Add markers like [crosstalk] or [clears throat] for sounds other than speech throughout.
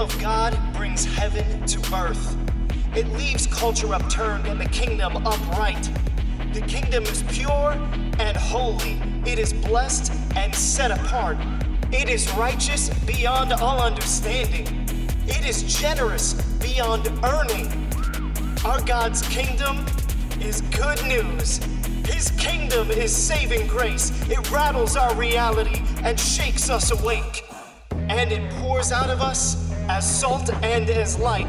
of God brings heaven to earth. It leaves culture upturned and the kingdom upright. The kingdom is pure and holy. It is blessed and set apart. It is righteous beyond all understanding. It is generous beyond earning. Our God's kingdom is good news. His kingdom is saving grace. It rattles our reality and shakes us awake. And it pours out of us as salt and as light.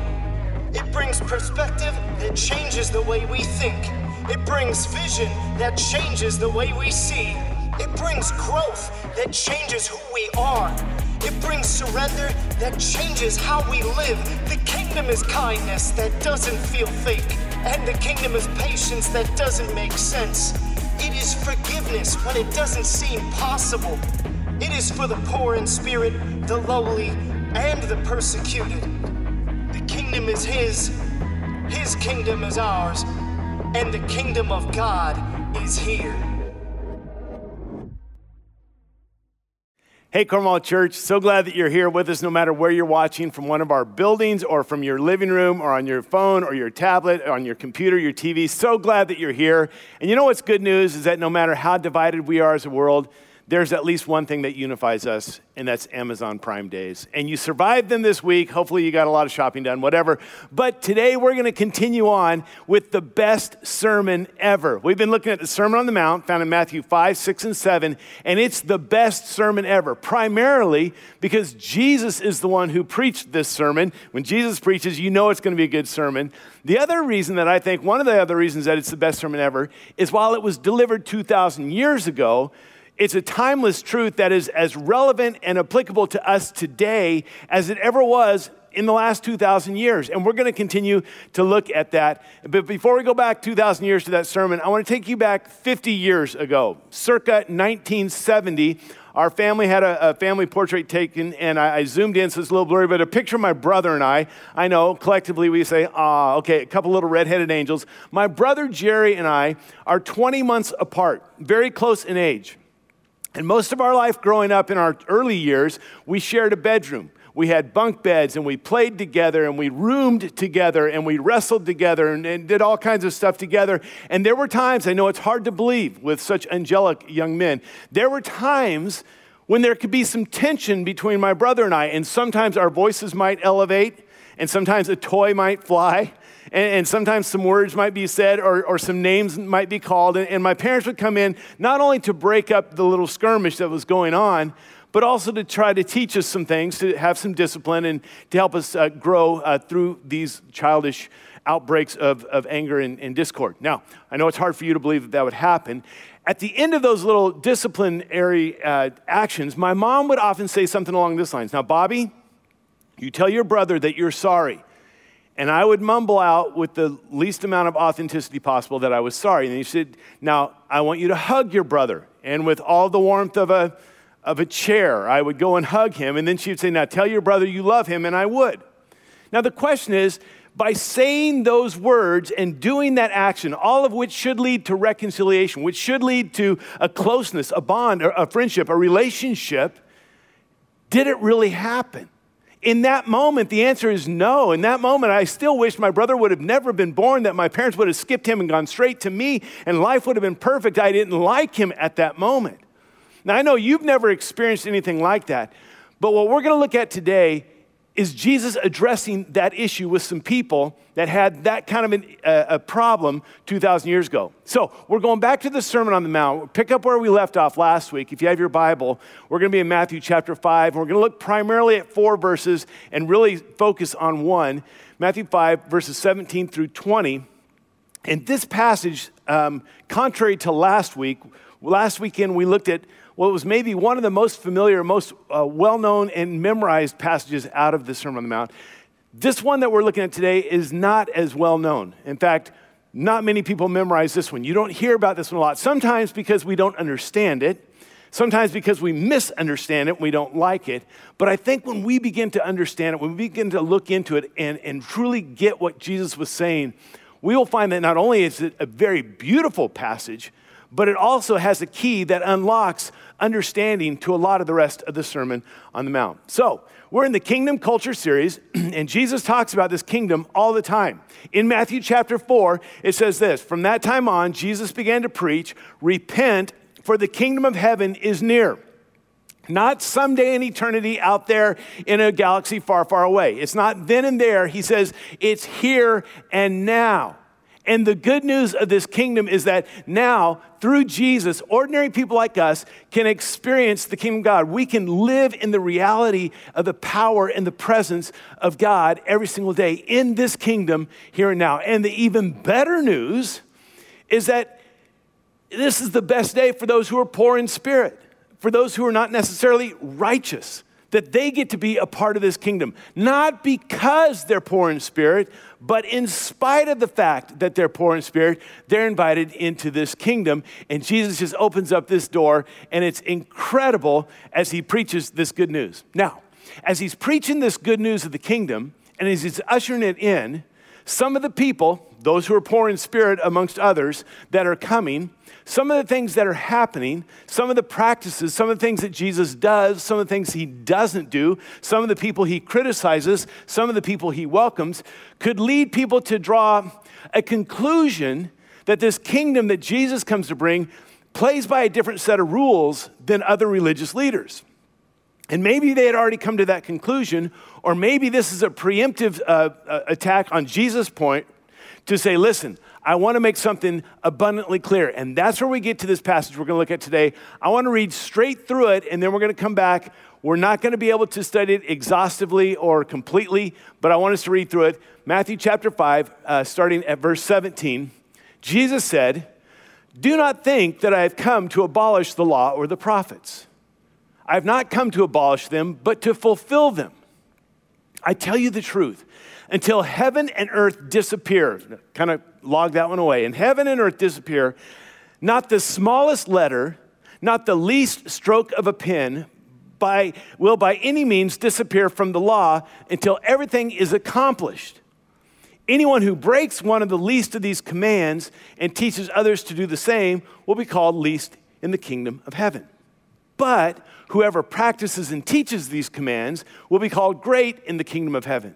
It brings perspective that changes the way we think. It brings vision that changes the way we see. It brings growth that changes who we are. It brings surrender that changes how we live. The kingdom is kindness that doesn't feel fake. And the kingdom is patience that doesn't make sense. It is forgiveness when it doesn't seem possible. It is for the poor in spirit, the lowly, and the persecuted. The kingdom is His, His kingdom is ours, and the kingdom of God is here. Hey, Cornwall Church, so glad that you're here with us no matter where you're watching from one of our buildings or from your living room or on your phone or your tablet, or on your computer, your TV. So glad that you're here. And you know what's good news is that no matter how divided we are as a world, there's at least one thing that unifies us, and that's Amazon Prime Days. And you survived them this week. Hopefully, you got a lot of shopping done, whatever. But today, we're going to continue on with the best sermon ever. We've been looking at the Sermon on the Mount, found in Matthew 5, 6, and 7, and it's the best sermon ever, primarily because Jesus is the one who preached this sermon. When Jesus preaches, you know it's going to be a good sermon. The other reason that I think, one of the other reasons that it's the best sermon ever, is while it was delivered 2,000 years ago, it's a timeless truth that is as relevant and applicable to us today as it ever was in the last 2,000 years. And we're going to continue to look at that. But before we go back 2,000 years to that sermon, I want to take you back 50 years ago, circa 1970. Our family had a, a family portrait taken, and I, I, zoomed in, so it's a little blurry, but a picture of my brother and I. I know, collectively, we say, ah, okay, a couple little redheaded angels. My brother Jerry and I are 20 months apart, very close in age. And most of our life growing up in our early years, we shared a bedroom. We had bunk beds and we played together and we roomed together and we wrestled together and, and, did all kinds of stuff together. And there were times, I know it's hard to believe with such angelic young men, there were times when there could be some tension between my brother and I. And sometimes our voices might elevate and sometimes a toy might fly and, and, sometimes some words might be said or, or some names might be called. And, and my parents would come in not only to break up the little skirmish that was going on, but also to try to teach us some things, to have some discipline, and to help us uh, grow uh, through these childish outbreaks of, of anger and, and, discord. Now, I know it's hard for you to believe that that would happen. At the end of those little disciplinary uh, actions, my mom would often say something along these lines Now, Bobby, you tell your brother that you're sorry. And I would mumble out with the least amount of authenticity possible that I was sorry. And he said, Now, I want you to hug your brother. And with all the warmth of a, of a chair, I would go and hug him. And then she would say, Now tell your brother you love him. And I would. Now, the question is, by saying those words and doing that action, all of which should lead to reconciliation, which should lead to a closeness, a bond, a friendship, a relationship, did it really happen? In that moment, the answer is no. In that moment, I still wish my brother would have never been born, that my parents would have skipped him and gone straight to me, and life would have been perfect. I didn't like him at that moment. Now, I know you've never experienced anything like that, but what we're going to look at today is Jesus addressing that issue with some people that had that kind of an, uh, a problem 2,000 years ago. So we're going back to the Sermon on the Mount. Pick up where we left off last week. If you have your Bible, we're going to be in Matthew chapter 5. And we're going to look primarily at four verses and really focus on one Matthew 5, verses 17 through 20. And this passage, um, contrary to last week, last weekend we looked at what was maybe one of the most familiar, most uh, well known, and memorized passages out of the Sermon on the Mount. This one that we're looking at today is not as well known. In fact, not many people memorize this one. You don't hear about this one a lot, sometimes because we don't understand it, sometimes because we misunderstand it and we don't like it. But I think when we begin to understand it, when we begin to look into it and, and truly get what Jesus was saying, we will find that not only is it a very beautiful passage, but it also has a key that unlocks understanding to a lot of the rest of the Sermon on the Mount. So, we're in the Kingdom Culture series, [clears throat] and Jesus talks about this kingdom all the time. In Matthew chapter 4, it says this From that time on, Jesus began to preach, Repent, for the kingdom of heaven is near. Not someday in eternity out there in a galaxy far, far away. It's not then and there. He says it's here and now. And the good news of this kingdom is that now, through Jesus, ordinary people like us can experience the kingdom of God. We can live in the reality of the power and the presence of God every single day in this kingdom here and now. And the even better news is that this is the best day for those who are poor in spirit, for those who are not necessarily righteous that they get to be a part of this kingdom, not because they're poor in spirit, but in spite of the fact that they're poor in spirit, they're invited into this kingdom. And Jesus just opens up this door, and it's incredible as he preaches this good news. Now, as he's preaching this good news of the kingdom, and as he's ushering it in, some of the people, those who are poor in spirit amongst others, that are coming, some of the things that are happening, some of the practices, some of the things that Jesus does, some of the things he doesn't do, some of the people he criticizes, some of the people he welcomes, could lead people to draw a conclusion that this kingdom that Jesus comes to bring plays by a different set of rules than other religious leaders. And maybe they had already come to that conclusion, or maybe this is a preemptive uh, uh attack on Jesus' point to say, listen, I want to make something abundantly clear. And that's where we get to this passage we're going to look at today. I want to read straight through it, and then we're going to come back. We're not going to be able to study it exhaustively or completely, but I want us to read through it. Matthew chapter 5, uh, starting at verse 17. Jesus said, Do not think that I have come to abolish the law or the prophets. I have not come to abolish them, but to fulfill them. I tell you the truth until heaven and earth disappear. Kind of log that one away. And heaven and earth disappear, not the smallest letter, not the least stroke of a pen by, will by any means disappear from the law until everything is accomplished. Anyone who breaks one of the least of these commands and teaches others to do the same will be called least in the kingdom of heaven. But whoever practices and teaches these commands will be called great in the kingdom of heaven.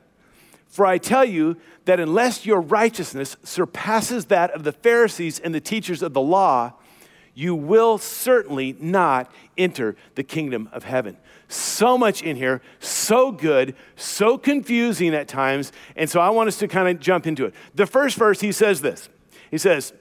For I tell you that unless your righteousness surpasses that of the Pharisees and the teachers of the law, you will certainly not enter the kingdom of heaven. So much in here, so good, so confusing at times. And so I want us to kind of jump into it. The first verse, he says this He says,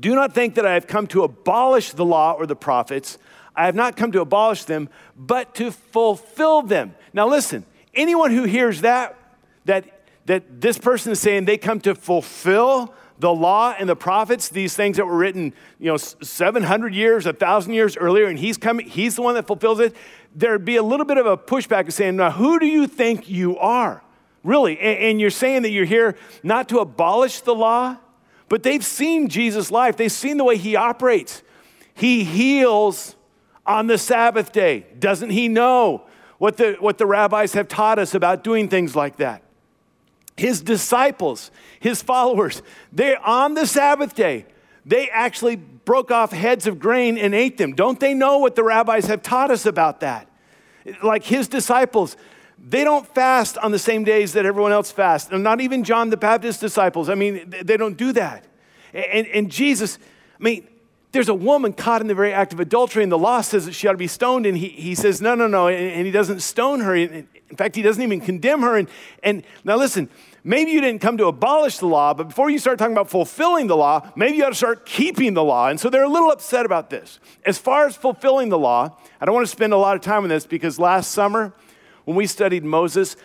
Do not think that I have come to abolish the law or the prophets. I have not come to abolish them, but to fulfill them. Now, listen, anyone who hears that that, that this person is saying they come to fulfill the law and the prophets, these things that were written, you know, 700 years, 1,000 years earlier, and he's coming, he's the one that fulfills it, there'd be a little bit of a pushback of saying, now, who do you think you are? Really? And, and you're saying that you're here not to abolish the law, but they've seen Jesus' life. They've seen the way he operates. He heals on the Sabbath day. Doesn't he know what the, what the rabbis have taught us about doing things like that? His disciples, his followers, they on the Sabbath day, they actually broke off heads of grain and ate them. Don't they know what the rabbis have taught us about that? Like his disciples, they don't fast on the same days that everyone else fasts. Not even John the Baptist's disciples. I mean, they don't do that. And, and Jesus, I mean, there's a woman caught in the very act of adultery, and the law says that she ought to be stoned, and he, he says, no, no, no, and, and he doesn't stone her. In fact, he doesn't even condemn her. And, and now listen, maybe you didn't come to abolish the law, but before you start talking about fulfilling the law, maybe you ought to start keeping the law. And so they're a little upset about this. As far as fulfilling the law, I don't want to spend a lot of time on this because last summer, when we studied Moses,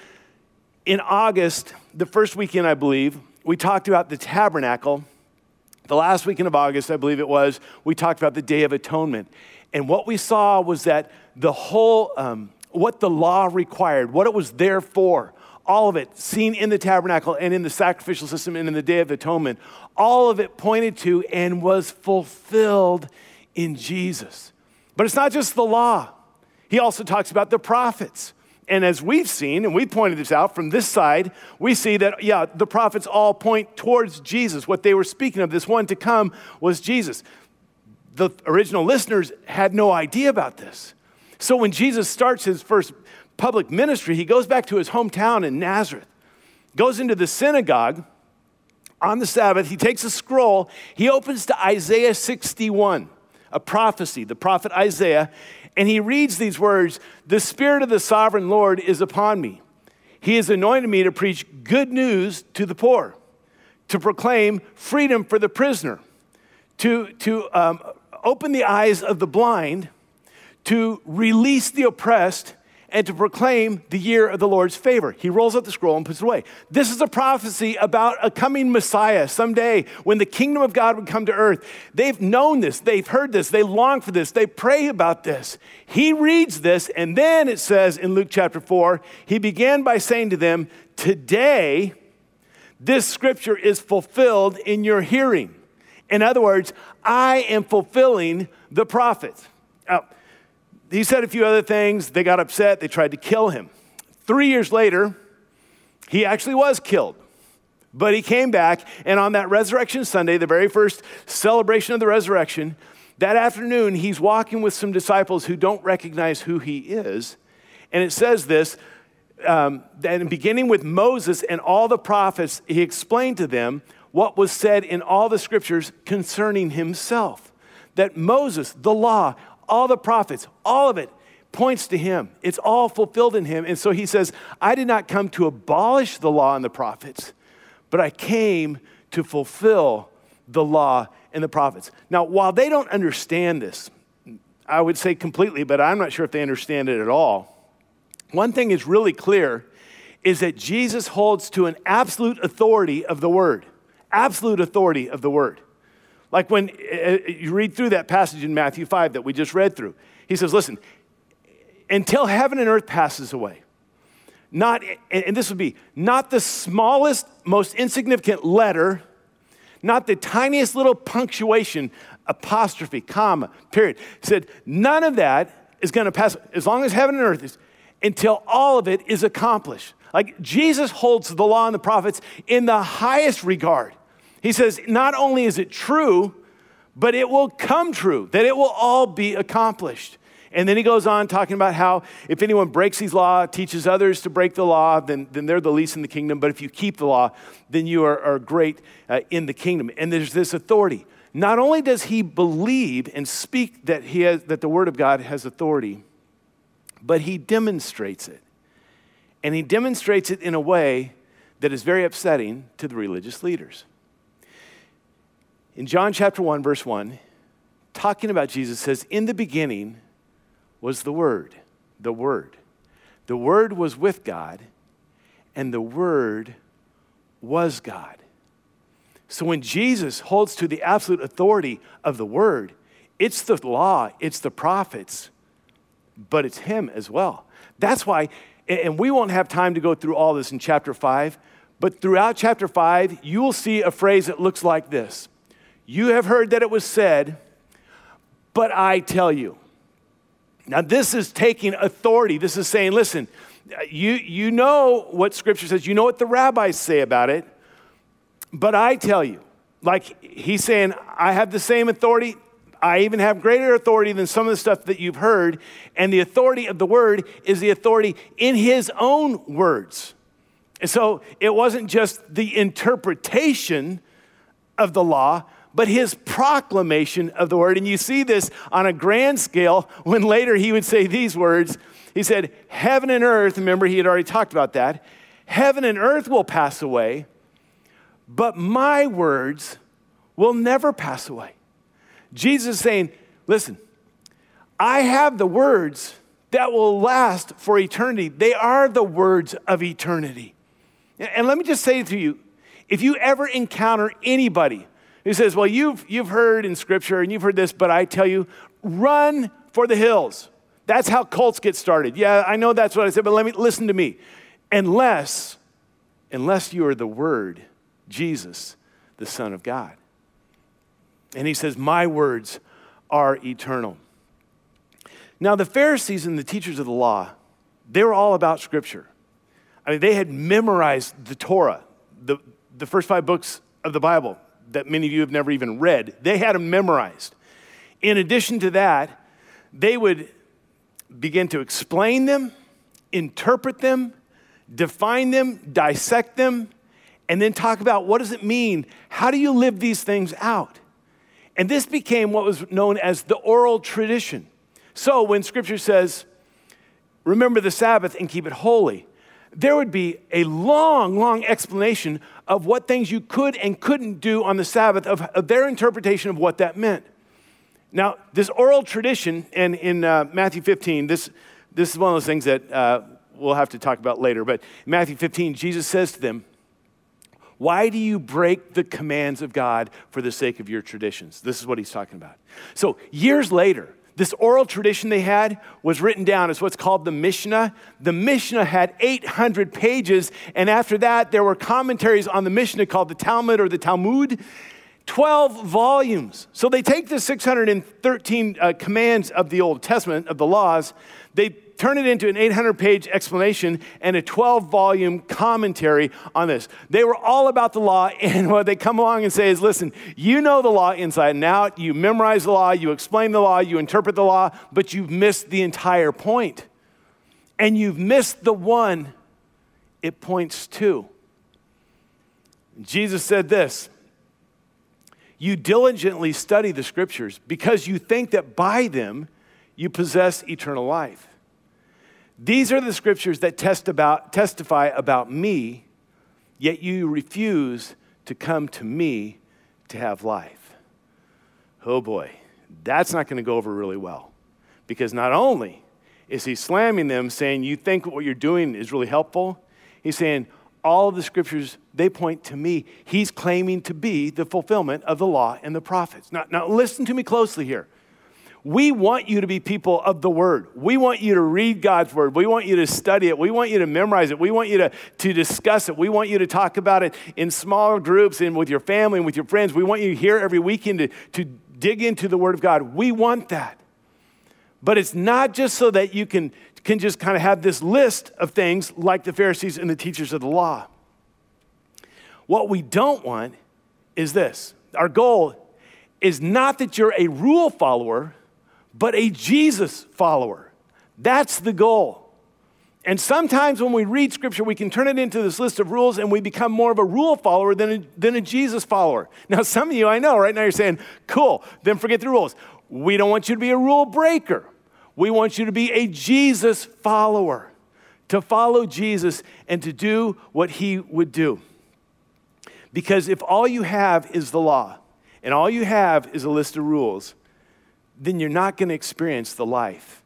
in August, the first weekend, I believe, we talked about the tabernacle the last weekend of August, I believe it was, we talked about the Day of Atonement. And what we saw was that the whole, um, what the law required, what it was there for, all of it seen in the tabernacle and in the sacrificial system and in the Day of Atonement, all of it pointed to and was fulfilled in Jesus. But it's not just the law, he also talks about the prophets. And as we've seen, and we pointed this out from this side, we see that, yeah, the prophets all point towards Jesus. What they were speaking of, this one to come, was Jesus. the original listeners had no idea about this. So when Jesus starts his first public ministry, he goes back to his hometown in Nazareth, goes into the synagogue on the Sabbath. He takes a scroll, he opens to Isaiah 61, a prophecy, the prophet Isaiah, and he reads these words The Spirit of the sovereign Lord is upon me. He has anointed me to preach good news to the poor, to proclaim freedom for the prisoner, to, to um, open the eyes of the blind, to release the oppressed, and to proclaim the year of the Lord's favor. He rolls up the scroll and puts it away. This is a prophecy about a coming Messiah someday when the kingdom of God would come to earth. They've known this, they've heard this, they long for this, they pray about this. He reads this, and then it says in Luke chapter 4, he began by saying to them, Today, this scripture is fulfilled in your hearing. In other words, I am fulfilling the prophet. Now, he said a few other things. They got upset. They tried to kill him. Three years later, he actually was killed. But he came back, and on that Resurrection Sunday, the very first celebration of the resurrection, that afternoon, he's walking with some disciples who don't recognize who he is. And it says this um, that beginning with Moses and all the prophets, he explained to them what was said in all the scriptures concerning himself. That Moses, the law, all the prophets, all of it points to him. It's all fulfilled in him. And so he says, I did not come to abolish the law and the prophets, but I came to fulfill the law and the prophets. Now, while they don't understand this, I would say completely, but I'm not sure if they understand it at all. One thing is really clear is that Jesus holds to an absolute authority of the word. Absolute authority of the word. Like when uh, uh, you read through that passage in Matthew 5 that we just read through, he says, Listen, until heaven and earth passes away, not, and this would be not the smallest, most insignificant letter, not the tiniest little punctuation, apostrophe, comma, period. He said, none of that is going to pass as long as heaven and earth is, until all of it is accomplished. Like Jesus holds the law and the prophets in the highest regard. He says, not only is it true, but it will come true, that it will all be accomplished. And then he goes on talking about how if anyone breaks these law, teaches others to break the law, then, then they're the least in the kingdom. But if you keep the law, then you are, are great uh, in the kingdom. And there's this authority. Not only does he believe and speak that, he has, that the word of God has authority, but he demonstrates it. And he demonstrates it in a way that is very upsetting to the religious leaders. In John chapter 1, verse 1, talking about Jesus, says, In the beginning was the Word, the Word. The Word was with God, and the Word was God. So when Jesus holds to the absolute authority of the Word, it's the law, it's the prophets, but it's Him as well. That's why, and we won't have time to go through all this in chapter 5, but throughout chapter 5, you will see a phrase that looks like this you have heard that it was said, but I tell you. Now, this is taking authority. This is saying, listen, you, you know what Scripture says, you know what the rabbis say about it, but I tell you. Like he's saying, I have the same authority. I even have greater authority than some of the stuff that you've heard. And the authority of the word is the authority in his own words. And so it wasn't just the interpretation of the law, but his proclamation of the word. And you see this on a grand scale when later he would say these words. He said, Heaven and earth, remember he had already talked about that. Heaven and earth will pass away, but my words will never pass away. Jesus is saying, Listen, I have the words that will last for eternity. They are the words of eternity. And let me just say to you if you ever encounter anybody he says, Well, you've, you've heard in scripture and you've heard this, but I tell you, run for the hills. That's how cults get started. Yeah, I know that's what I said, but let me listen to me. Unless, unless you are the Word, Jesus, the Son of God. And he says, My words are eternal. Now, the Pharisees and the teachers of the law, they were all about Scripture. I mean, they had memorized the Torah, the, the first five books of the Bible that many of you have never even read. They had them memorized. In addition to that, they would begin to explain them, interpret them, define them, dissect them, and then talk about what does it mean? How do you live these things out? And this became what was known as the oral tradition. So when scripture says, remember the Sabbath and keep it holy, there would be a long, long explanation of what things you could and couldn't do on the Sabbath, of, of their interpretation of what that meant. Now, this oral tradition, and in uh, Matthew 15, this, this is one of those things that uh, we'll have to talk about later, but Matthew 15, Jesus says to them, Why do you break the commands of God for the sake of your traditions? This is what he's talking about. So, years later, this oral tradition they had was written down as what's called the Mishnah. The Mishnah had 800 pages, and after that, there were commentaries on the Mishnah called the Talmud or the Talmud. 12 volumes. So they take the 613 uh, commands of the Old Testament, of the laws, they turn it into an 800 page explanation and a 12 volume commentary on this. They were all about the law, [laughs] and what they come along and say is listen, you know the law inside and out, you memorize the law, you explain the law, you interpret the law, but you've missed the entire point. And you've missed the one it points to. Jesus said this You diligently study the scriptures because you think that by them you possess eternal life. These are the scriptures that test about, testify about me, yet you refuse to come to me to have life. Oh boy, that's not going to go over really well. Because not only is he slamming them, saying, You think what you're doing is really helpful, he's saying, All of the scriptures, they point to me. He's claiming to be the fulfillment of the law and the prophets. Now, now listen to me closely here. We want you to be people of the Word. We want you to read God's Word. We want you to study it. We want you to memorize it. We want you to, to discuss it. We want you to talk about it in smaller groups and with your family and with your friends. We want you here every weekend to, to dig into the Word of God. We want that. But it's not just so that you can, can just kind of have this list of things like the Pharisees and the teachers of the law. What we don't want is this our goal is not that you're a rule follower but a Jesus follower. That's the goal. And sometimes when we read scripture, we can turn it into this list of rules and we become more of a rule follower than a, than a Jesus follower. Now, some of you I know right now you're saying, cool, then forget the rules. We don't want you to be a rule breaker. We want you to be a Jesus follower, to follow Jesus and to do what he would do. Because if all you have is the law and all you have is a list of rules, then you're not going to experience the life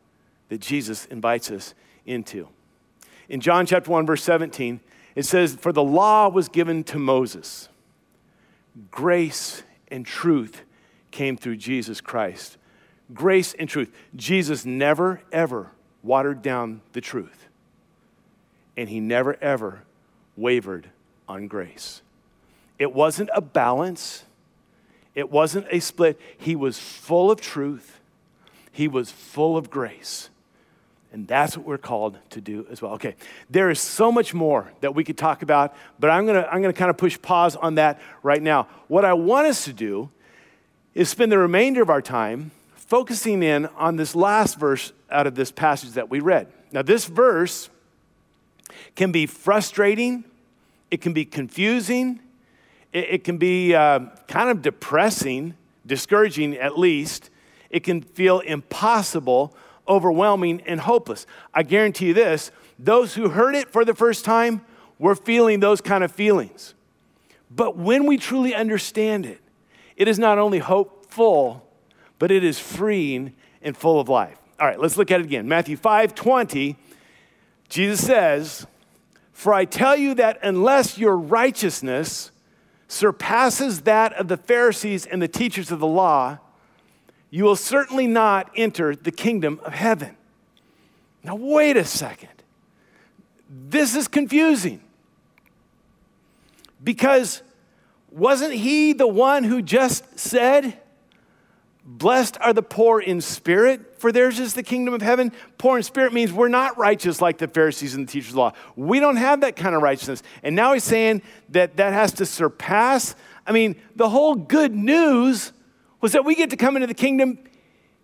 that Jesus invites us into. In John chapter 1 verse 17, it says for the law was given to Moses. Grace and truth came through Jesus Christ. Grace and truth. Jesus never ever watered down the truth. And he never ever wavered on grace. It wasn't a balance. It wasn't a split. He was full of truth, he was full of grace. And that's what we're called to do as well. Okay, there is so much more that we could talk about, but I'm gonna, I'm gonna kind of push pause on that right now. What I want us to do is spend the remainder of our time focusing in on this last verse out of this passage that we read. Now, this verse can be frustrating, it can be confusing, it, it can be uh, kind of depressing, discouraging at least. It can feel impossible, overwhelming, and hopeless. I guarantee you this those who heard it for the first time were feeling those kind of feelings. But when we truly understand it, it is not only hopeful, but it is freeing and full of life. All right, let's look at it again. Matthew 5 20, Jesus says, For I tell you that unless your righteousness surpasses that of the Pharisees and the teachers of the law, you will certainly not enter the kingdom of heaven. Now, wait a second. This is confusing. Because wasn't he the one who just said, Blessed are the poor in spirit, for theirs is the kingdom of heaven. Poor in spirit means we're not righteous like the Pharisees and the teachers of the law. We don't have that kind of righteousness. And now he's saying that that has to surpass. I mean, the whole good news was that we get to come into the kingdom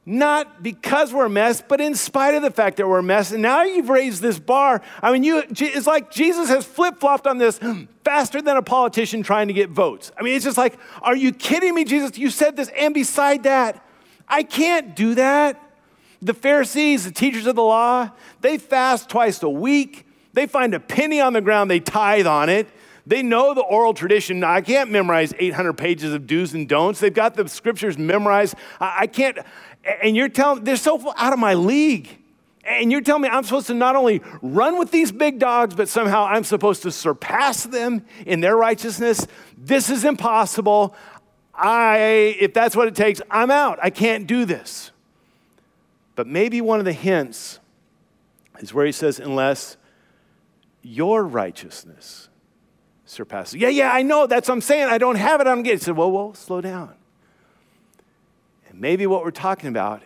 not because we're a mess, but in spite of the fact that we're a mess. And now you've raised this bar. I mean, you, it's like Jesus has flip flopped on this faster than a politician trying to get votes. I mean, it's just like, are you kidding me, Jesus? You said this. And beside that, I can't do that. The Pharisees, the teachers of the law, they fast twice a week. They find a penny on the ground, they tithe on it. They know the oral tradition. I can't memorize 800 pages of do's and don'ts. They've got the scriptures memorized. I can't, and you're telling, they're so out of my league. And you're telling me I'm supposed to not only run with these big dogs, but somehow I'm supposed to surpass them in their righteousness? This is impossible. I, if that's what it takes, I'm out. I can't do this. But maybe one of the hints is where he says, unless your righteousness surpasses. Yeah, yeah, I know. That's what I'm saying. I don't have it. I'm getting. He said, well, well, slow down. And maybe what we're talking about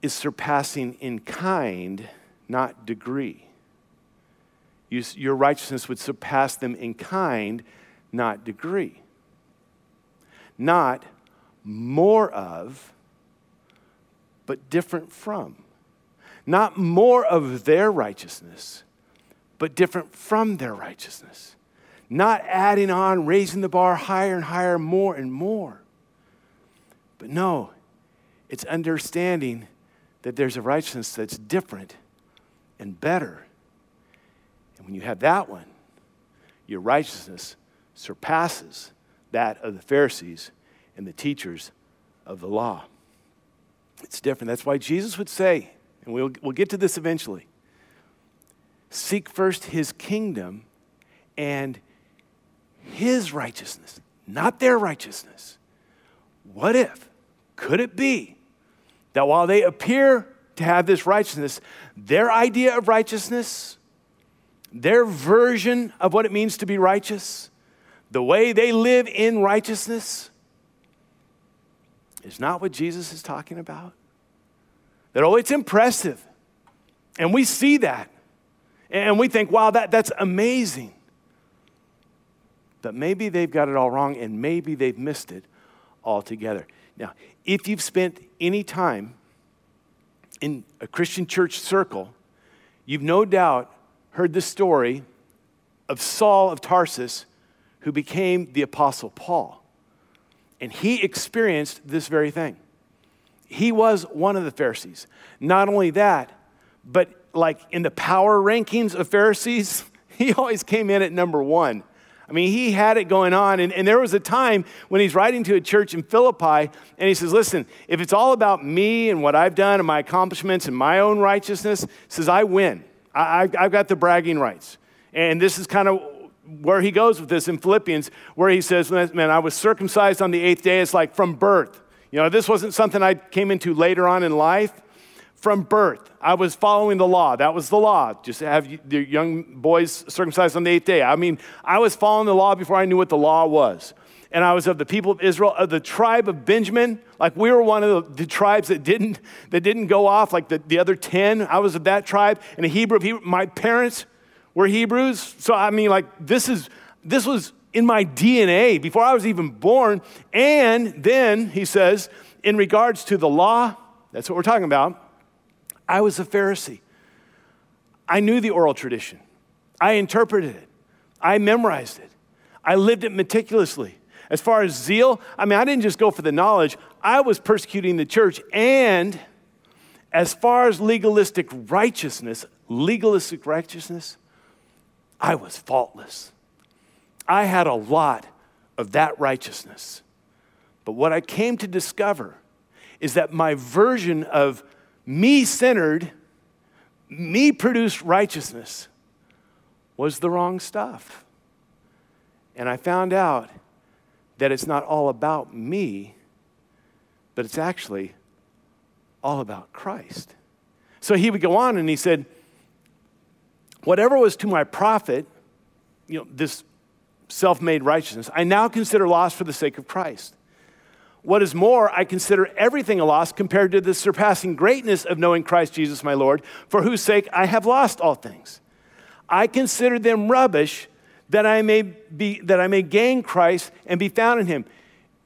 is surpassing in kind, not degree. You, your righteousness would surpass them in kind, not degree. Not more of, but different from. Not more of their righteousness, but different from their righteousness. Not adding on, raising the bar higher and higher, more and more. But no, it's understanding that there's a righteousness that's different and better. And when you have that one, your righteousness surpasses that of the Pharisees and the teachers of the law. It's different. That's why Jesus would say, and we'll, we'll get to this eventually seek first his kingdom and his righteousness, not their righteousness. What if? Could it be that while they appear to have this righteousness, their idea of righteousness, their version of what it means to be righteous, the way they live in righteousness, is not what Jesus is talking about? That, oh, it's impressive. And we see that. And we think, wow, that, that's amazing. But maybe they've got it all wrong and maybe they've missed it altogether. Now, if you've spent any time in a Christian church circle, you've no doubt heard the story of Saul of Tarsus, who became the Apostle Paul. And he experienced this very thing. He was one of the Pharisees. Not only that, but like in the power rankings of Pharisees, [laughs] he always came in at number one. I mean, he had it going on. And, and there was a time when he's writing to a church in Philippi, and he says, Listen, if it's all about me and what I've done and my accomplishments and my own righteousness, says, I win. I, I've got the bragging rights. And this is kind of where he goes with this in Philippians, where he says, Man, I was circumcised on the eighth day. It's like from birth. You know, this wasn't something I came into later on in life from birth. I was following the law. That was the law. Just have the young boys circumcised on the eighth day. I mean, I was following the law before I knew what the law was. And I was of the people of Israel, of the tribe of Benjamin. Like we were one of the, the tribes that didn't, that didn't go off, like the, the other 10. I was of that tribe. And a Hebrew Hebrew. My parents were Hebrews. So I mean, like this is this was in my DNA before I was even born. And then he says, in regards to the law, that's what we're talking about I was a Pharisee. I knew the oral tradition, I interpreted it, I memorized it, I lived it meticulously. As far as zeal, I mean, I didn't just go for the knowledge, I was persecuting the church. And as far as legalistic righteousness, legalistic righteousness, I was faultless. I had a lot of that righteousness. But what I came to discover is that my version of me centered, me produced righteousness was the wrong stuff. And I found out that it's not all about me, but it's actually all about Christ. So he would go on and he said, Whatever was to my profit, you know, this self made righteousness, I now consider loss for the sake of Christ. What is more, I consider everything a loss compared to the surpassing greatness of knowing Christ Jesus my Lord, for whose sake I have lost all things. I consider them rubbish that I may be that I may gain Christ and be found in him.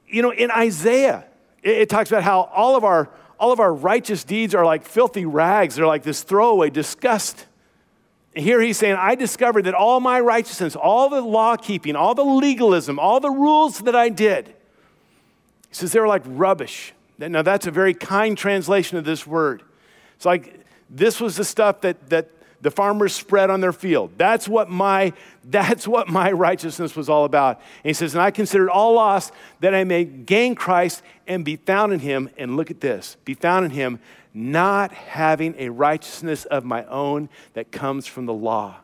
You know, in Isaiah, it, it talks about how all of our all of our righteous deeds are like filthy rags. They're like this throwaway disgust. And here he's saying, I discovered that all my righteousness, all the law keeping, all the legalism, all the rules that I did, he says they were like rubbish. Now, that's a very kind translation of this word. It's like this was the stuff that, that the farmers spread on their field. That's what my [laughs] that's what my righteousness was all about. And he says, and I considered all lost that I may gain Christ and be found in him. And look at this be found in him, not having a righteousness of my own that comes from the law,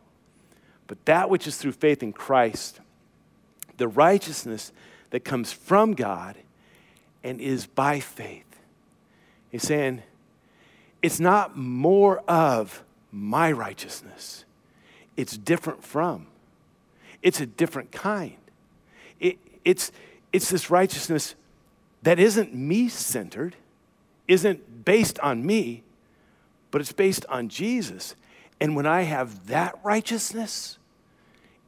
but that which is through faith in Christ, the righteousness that comes from God and is by faith. He's saying, it's not more of my righteousness. It's different from. It's a different kind. It, it's, it's this righteousness that isn't me centered, isn't based on me, but it's based on Jesus. And when I have that righteousness,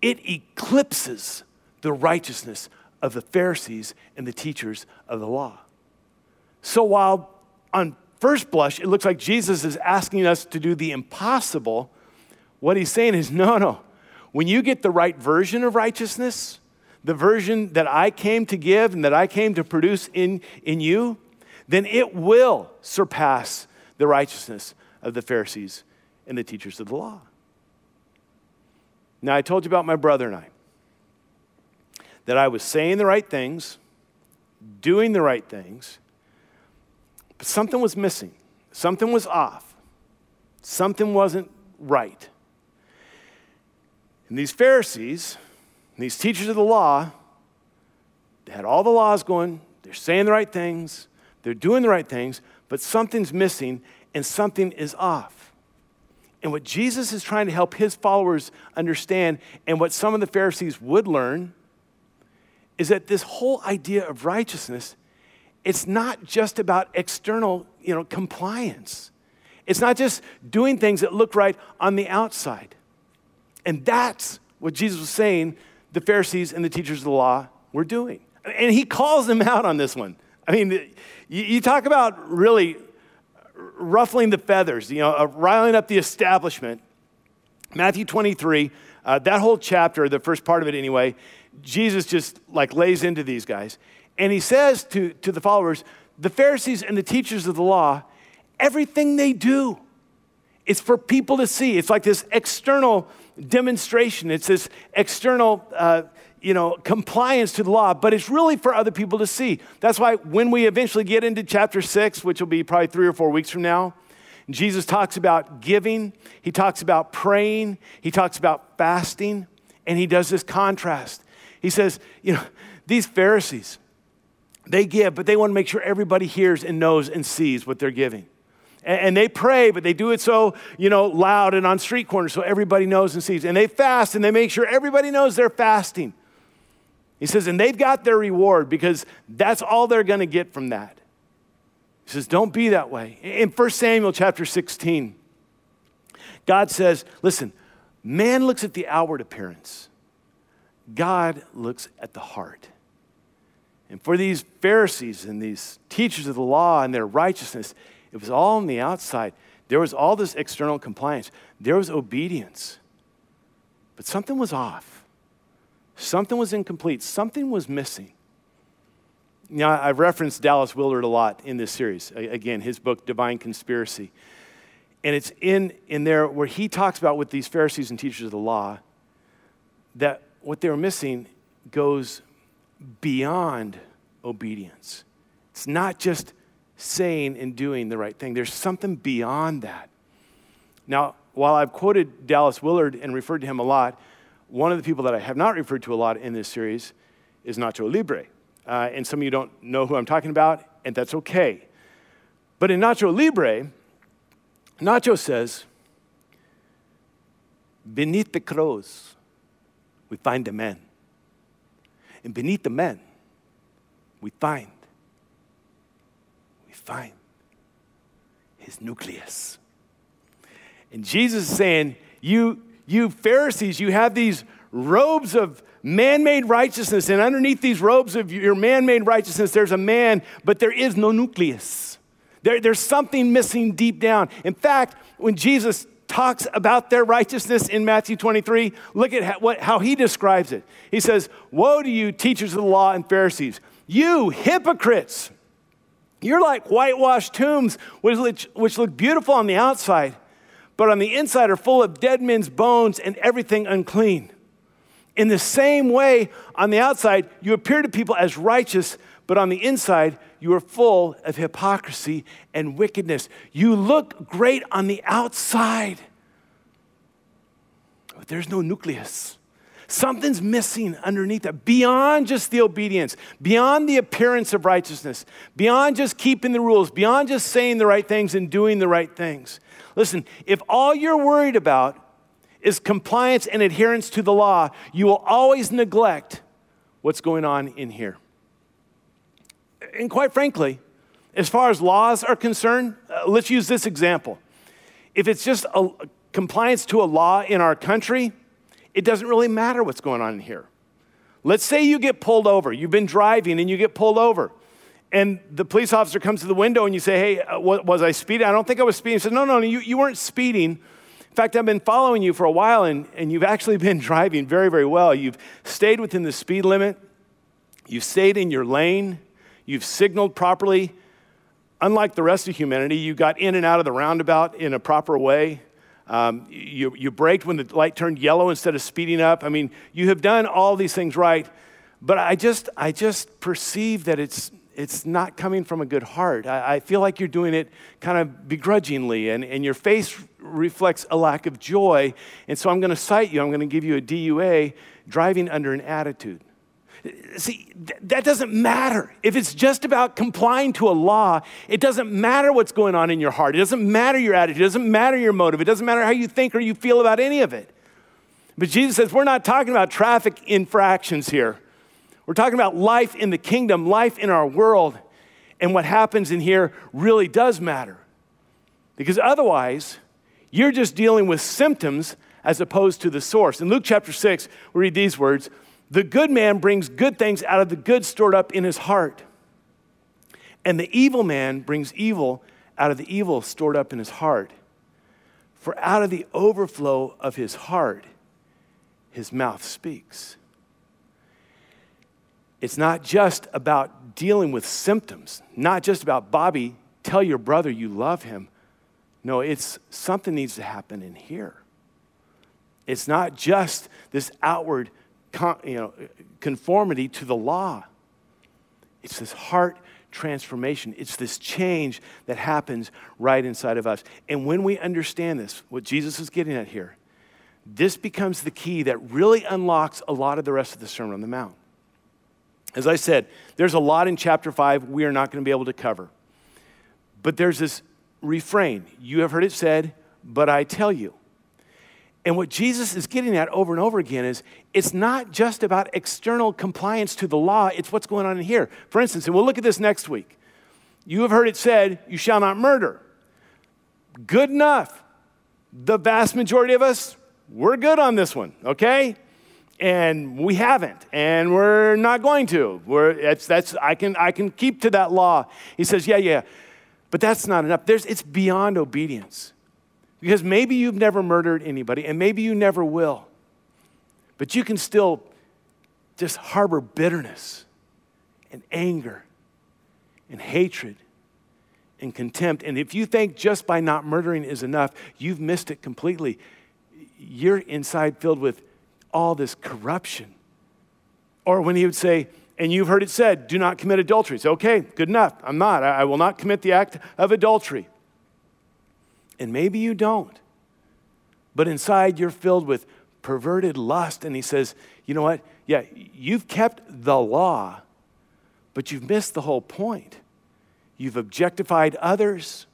it eclipses the righteousness of the Pharisees and the teachers of the law. So while on first blush, it looks like Jesus is asking us to do the impossible. What he's saying is, [laughs] no, no. When you get the right version of righteousness, the version that I came to give and that I came to produce in, in you, then it will surpass the righteousness of the Pharisees and the teachers of the law. Now, I told you about my brother and I, that I was saying the right things, doing the right things, but something was missing, something was off, something wasn't right. And these Pharisees, these teachers of the law, they had all the laws going, they're saying the right things, they're doing the right things, but something's missing and something is off. And what Jesus is trying to help his followers understand, and what some of the Pharisees would learn, is that this whole idea of righteousness it's not just about external you know, compliance. It's not just doing things that look right on the outside. And that's what Jesus was saying the Pharisees and the teachers of the law were doing. And he calls them out on this one. I mean, you, you talk about really ruffling the feathers, you know, uh, riling up the establishment. Matthew 23, uh, that whole chapter, the first part of it anyway, Jesus just like lays into these guys. And he says to, to the followers, the Pharisees and the teachers of the law, everything they do is for people to see. It's like this external demonstration, it's this external. Uh, you know, compliance to the law, but it's really for other people to see. That's why when we eventually get into chapter six, which will be probably three or four weeks from now, Jesus talks about giving, he talks about praying, he talks about fasting, and he does this contrast. He says, you know, these Pharisees, they give, but they want to make sure everybody hears and knows and sees what they're giving. And, they pray, but they do it so, you know, loud and on street corners so everybody knows and sees. And they fast and they make sure everybody knows they're fasting. He says, and they've got their reward because that's all they're going to get from that. He says, don't be that way. In 1 Samuel chapter 16, God says, listen, man looks at the outward appearance, God looks at the heart. And for these Pharisees and these teachers of the law and their righteousness, it was all on the outside. There was all this external compliance, there was obedience. But something was off, something was incomplete, something was missing. Now, I've referenced Dallas Willard a lot in this series. Again, his book, Divine Conspiracy. And it's in, in there where he talks about with these Pharisees and teachers of the law that what they were missing goes beyond obedience. It's not just saying and doing the right thing, there's something beyond that. Now, while I've quoted Dallas Willard and referred to him a lot, one of the people that I have not referred to a lot in this series is Nacho Libre. Uh, and some of you don't know who I'm talking about, and that's okay. But in Nacho Libre, Nacho says, Beneath the crows, we find a man. And beneath the men, we find, we find his nucleus. And Jesus is saying, you, you Pharisees, you have these robes of man made righteousness, and underneath these robes of your man made righteousness, there's a man, but there is no nucleus. There, there's something missing deep down. In fact, when Jesus talks about their righteousness in Matthew 23, look at how, what, how he describes it. He says, Woe to you, teachers of the law and Pharisees, you hypocrites! You're like whitewashed tombs, which, which look beautiful on the outside, but on the inside are full of dead men's bones and everything unclean. In the same way, on the outside, you appear to people as righteous, but on the inside, you are full of hypocrisy and wickedness. You look great on the outside, but there's no nucleus. Something's missing underneath that, beyond just the obedience, beyond the appearance of righteousness, beyond just keeping the rules, beyond just saying the right things and doing the right things. Listen, if all you're worried about is compliance and adherence to the law, you will always neglect what's going on in here. And quite frankly, as far as laws are concerned, uh, let's use this example. If it's just a, compliance to a law in our country, it doesn't really matter what's going on in here. Let's say you get pulled over. You've been driving and you get pulled over. And the police officer comes to the window and you say, Hey, uh, was I speeding? I don't think I was speeding. He says, No, no, no, you, you weren't speeding. In fact, I've been following you for a while and, and you've actually [laughs] been driving very, very well. You've stayed within the speed limit, you've stayed in your lane, you've signaled properly. Unlike the rest of humanity, you got in and out of the roundabout in a proper way. Um, you, you braked when the light turned yellow instead of speeding up. I mean, you have done all these things right, but I just, I just perceive that it's, it's not coming from a good heart. I, I feel like you're doing it kind of begrudgingly, and, and your face reflects a lack of joy. And so I'm going to cite you, I'm going to give you a DUA, driving under an attitude. See, that doesn't matter. If it's just about complying to a law, it doesn't matter what's going on in your heart. It doesn't matter your attitude. It doesn't matter your motive. It doesn't matter how you think or you feel about any of it. But Jesus says we're not talking about traffic infractions here. We're talking about life in the kingdom, life in our world. And what happens in here really does matter. Because otherwise, you're just dealing with symptoms as opposed to the source. In Luke chapter 6, we read these words the good man brings good things out of the good stored up in his heart. And the evil man brings evil out of the evil stored up in his heart. For out of the overflow of his heart, his mouth speaks. It's not just about dealing with symptoms, not just about, Bobby, tell your brother you love him. No, it's something needs to happen in here. It's not just this outward you know, conformity to the law. It's this heart transformation. It's this change that happens right inside of us. And when we understand this, what Jesus is getting at here, this becomes the key that really unlocks a lot of the rest of the Sermon on the Mount. As I said, there's a lot in chapter 5 we are not going to be able to cover. But there's this refrain you have heard it said, but I tell you. And what Jesus is getting at over and over again is it's not just about external compliance to the law, it's what's going on in here. For instance, and we'll look at this next week. You have heard it said, You shall not murder. Good enough. The vast majority of us, we're good on this one, okay? And we haven't, and we're not going to. We're, that's, I, can, I can keep to that law. He says, Yeah, yeah, but that's not enough. There's, it's beyond obedience. Because maybe you've never murdered anybody, and maybe you never will. But you can still just harbor bitterness and anger and hatred and contempt. And if you think just by not murdering is enough, you've missed it completely. You're inside filled with all this corruption. Or when he would say, and you've heard it said, do not commit adultery. It's okay, good enough. I'm not. I will not commit the act of adultery. And maybe you don't. But inside you're filled with perverted lust. And he says, you know what? Yeah, you've kept the law, but you've missed the whole point. You've objectified others.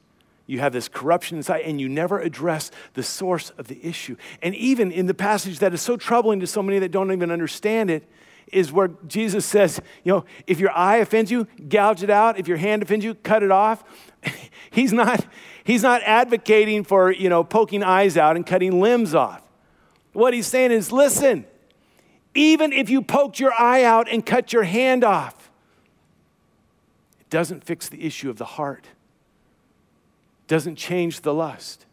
You have this corruption inside, and you never address the source of the issue. And even in the passage that is so troubling to so many that don't even understand it, is where Jesus says, you know, if your eye offends you, gouge it out. If your hand offends you, cut it off. [laughs] he's not, he's not advocating for, you know, poking eyes out and cutting limbs off. What he's saying is, listen, even if you poked your eye out and cut your hand off, it doesn't fix the issue of the heart. Doesn't change the lust.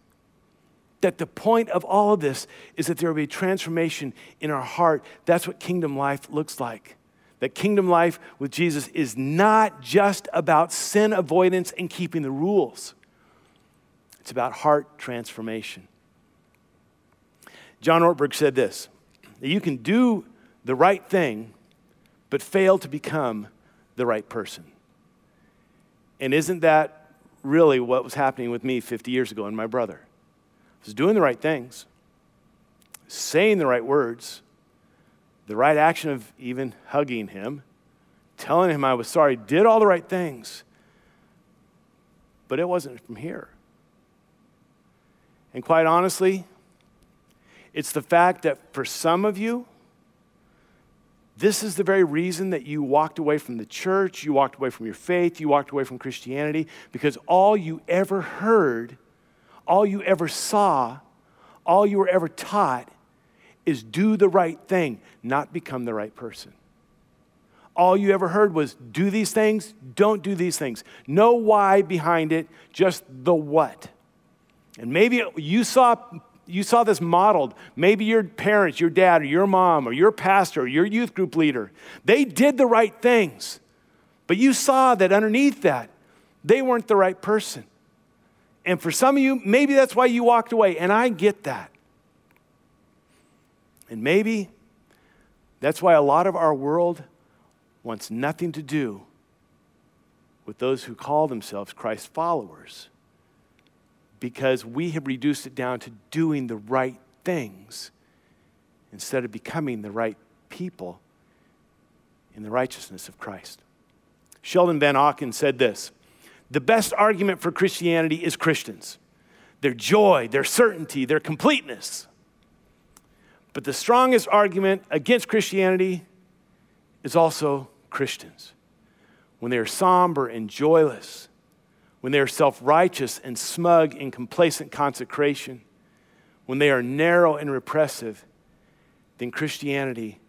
That the point of all of this is that there will be transformation in our heart. That's what kingdom life looks like. That kingdom life with Jesus is not just about sin avoidance and keeping the rules, it's about heart transformation. John Ortberg said this that you can do the right thing, but fail to become the right person. And isn't that really what was happening with me 50 years ago and my brother? I was doing the right things, saying the right words, the right action of even hugging him, telling him I was sorry, did all the right things, but it wasn't from here. And quite honestly, it's the fact that for some of you, this is the very reason that you walked away from the church, you walked away from your faith, you walked away from Christianity, because all you ever heard, all you ever saw, all you were ever taught is do the right thing, not become the right person. All you ever heard was do these things, don't do these things. No why behind it, just the what. And maybe you saw you saw this modeled. Maybe your parents, your dad, or your mom, or your pastor, or your youth group leader, they did the right things. But you saw that underneath that, they weren't the right person. And for some of you, maybe that's why you walked away. And I get that. And maybe that's why a lot of our world wants nothing to do with those who call themselves Christ followers because we have reduced it down to doing the right things instead of becoming the right people in the righteousness of Christ. Sheldon Vanauken said this The best argument for Christianity is Christians, their joy, their certainty, their completeness. But the strongest argument against Christianity is also Christians. When they are somber and joyless, when they are self righteous and smug in complacent consecration, when they are narrow and repressive, then Christianity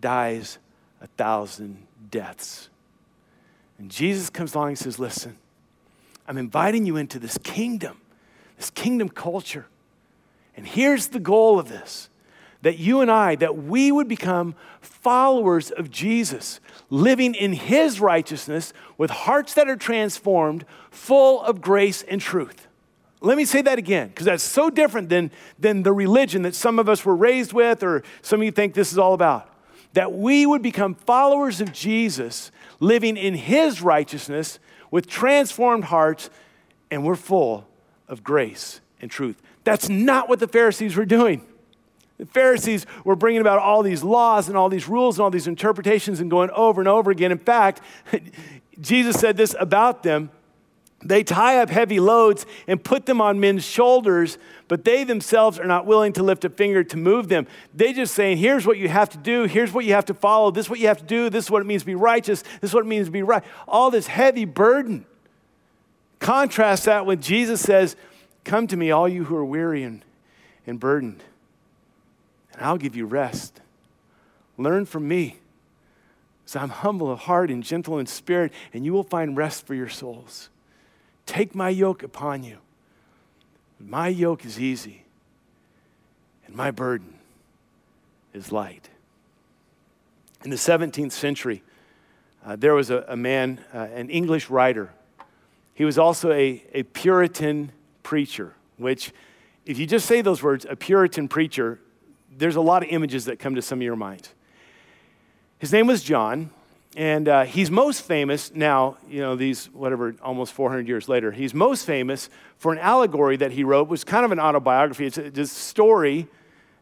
dies a thousand deaths. And Jesus comes along and says, Listen, I'm inviting you into this kingdom, this kingdom culture. And here's the goal of this that you and I, that we would become followers of Jesus, living in his righteousness with hearts that are transformed, full of grace and truth. Let me say that again, because that's so different than, than the religion that some of us were raised with, or some of you think this is all about. That we would become followers of Jesus, living in his righteousness with transformed hearts, and we're full of grace and truth. That's not what the Pharisees were doing. The Pharisees were bringing about all these laws and all these rules and all these interpretations and going over and over again. In fact, [laughs] Jesus said this about them they tie up heavy loads and put them on men's shoulders, but they themselves are not willing to lift a finger to move them. They just saying, here's what you have to do, here's what you have to follow, this is what you have to do, this is what it means to be righteous, this is what it means to be right. All this heavy burden. Contrast that when Jesus says, Come to me, all you who are weary and, and burdened, and I'll give you rest. Learn from me. So I'm humble of heart and gentle in spirit, and you will find rest for your souls. Take my yoke upon you. My yoke is easy, and my burden is light. In the 17th century, uh, there was a, a man, uh, an English writer. He was also a, a Puritan preacher, which, if you just say those words, a Puritan preacher, there's a lot of images that come to some of your minds. His name was John, and uh, he's most famous now, you know, these, whatever, almost 400 years later, he's most famous for an allegory that he wrote, was kind of an autobiography. It's a, it's a story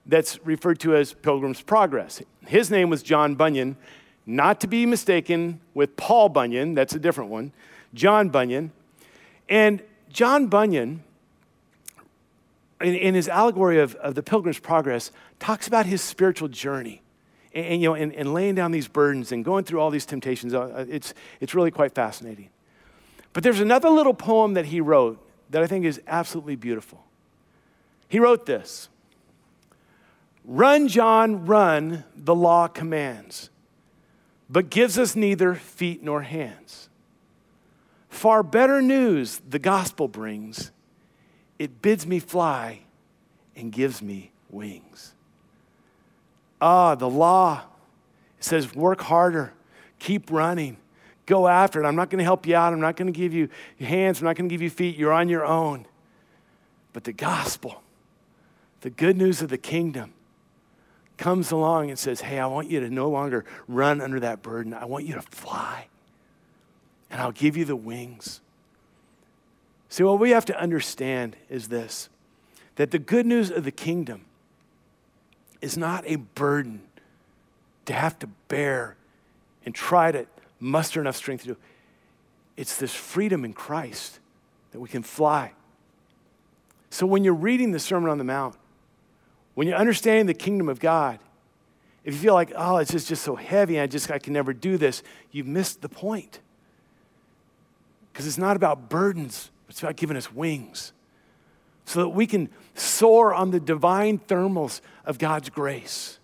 that's referred to as Pilgrim's Progress. His name was John Bunyan, not to be mistaken with Paul Bunyan, that's a different one, John Bunyan. And John Bunyan in, in his allegory of, of the Pilgrim's Progress, talks about his spiritual journey. And, and you know, and, and, laying down these burdens and going through all these temptations, uh, it's, it's really quite fascinating. But there's another little poem that he wrote that I think is absolutely beautiful. He wrote this Run, John, run, the law commands, but gives us neither feet nor hands. Far better news the gospel brings it bids me fly and gives me wings. Ah, the law it says work harder, keep running, go after it. I'm not going to help you out. I'm not going to give you hands. I'm not going to give you feet. You're on your own. But the gospel, the good news of the kingdom, comes along and says, Hey, I want you to no longer run under that burden. I want you to fly. And I'll give you the wings. See, what we have to understand is this that the good news of the kingdom is not a burden to have to bear and try to muster enough strength to do. It's this freedom in Christ that we can fly. So when you're reading the Sermon on the Mount, when you're understanding the kingdom of God, if you feel like, oh, it's just, just so heavy, I just I can never do this, you've missed the point. Because it's not about burdens, it's about giving us wings so that we can soar on the divine thermals of God's grace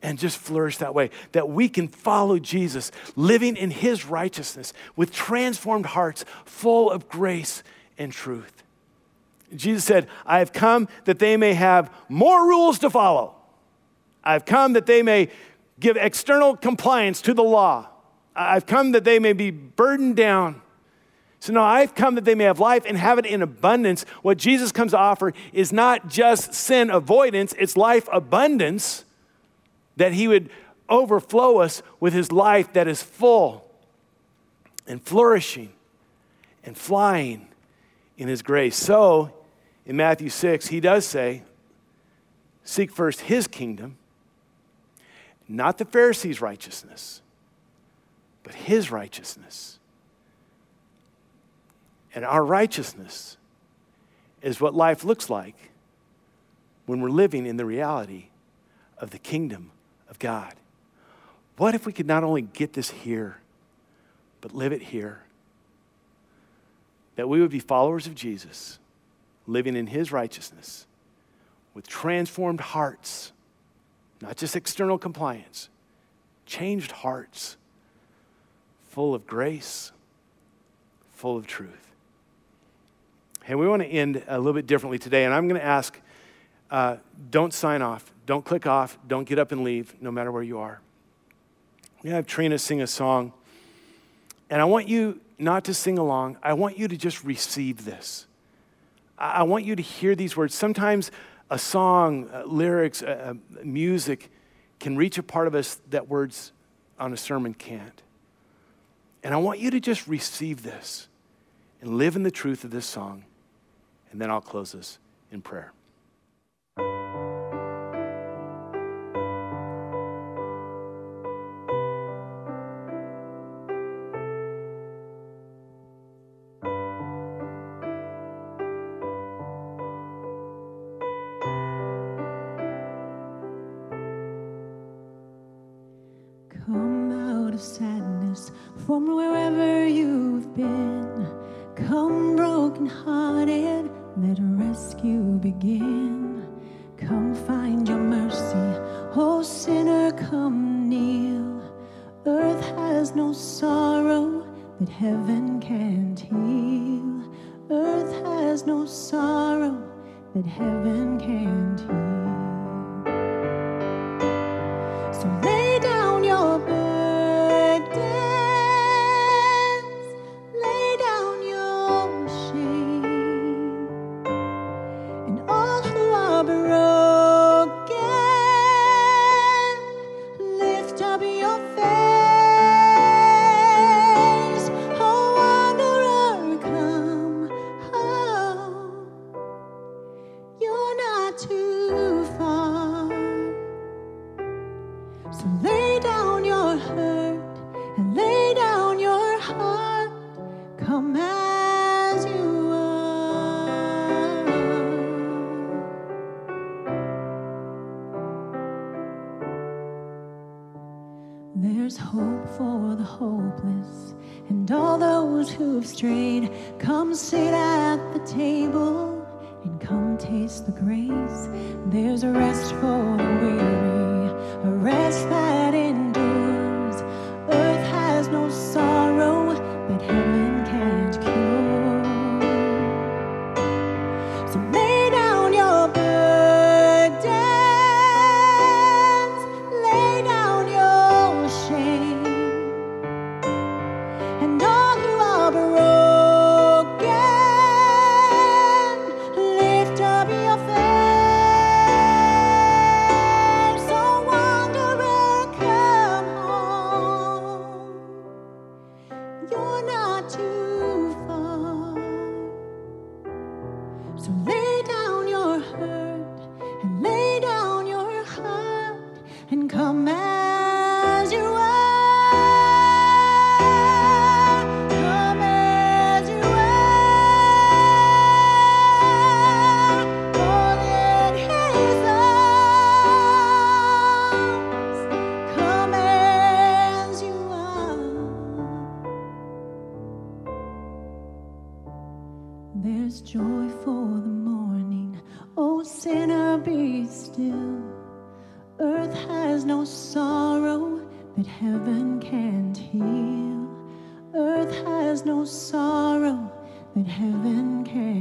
and just flourish that way. That we can follow Jesus, living in his righteousness with transformed hearts full of grace and truth. Jesus said, I have come that they may have more rules to follow. I've come that they may give external compliance to the law. I've come that they may be burdened down. So, no, I've come that they may have life and have it in abundance. What Jesus comes to offer is not just sin avoidance, it's life abundance that He would overflow us with His life that is full and flourishing and flying in His grace. So, in Matthew 6, He does say, Seek first His kingdom, not the Pharisees' righteousness, but His righteousness. And our righteousness is what life looks like when we're living in the reality of the kingdom of God. What if we could not only get this here, but live it here? That we would be followers of Jesus, living in his righteousness, with transformed hearts, not just external compliance, changed hearts, full of grace, full of truth. And we want to end a little bit differently today, and I'm going to ask uh, don't sign off. Don't click off. Don't get up and leave, no matter where you are. We're going to have Trina sing a song. And I want you not to sing along. I want you to just receive this. I want you to hear these words. Sometimes a song, uh, lyrics, uh, uh, music can reach a part of us that words on a sermon can't. And I want you to just receive this and live in the truth of this song. And then I'll close this in prayer. There's hope for the hopeless and all those who've strayed. Come sit at the table and come taste the grace. There's a rest for the weary, a rest that There's joy for the morning. Oh, sinner, be still. Earth has no sorrow that heaven can't heal. Earth has no sorrow that heaven can't.